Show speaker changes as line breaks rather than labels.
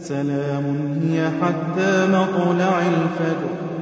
سلام هي حتى مطلع الفجر.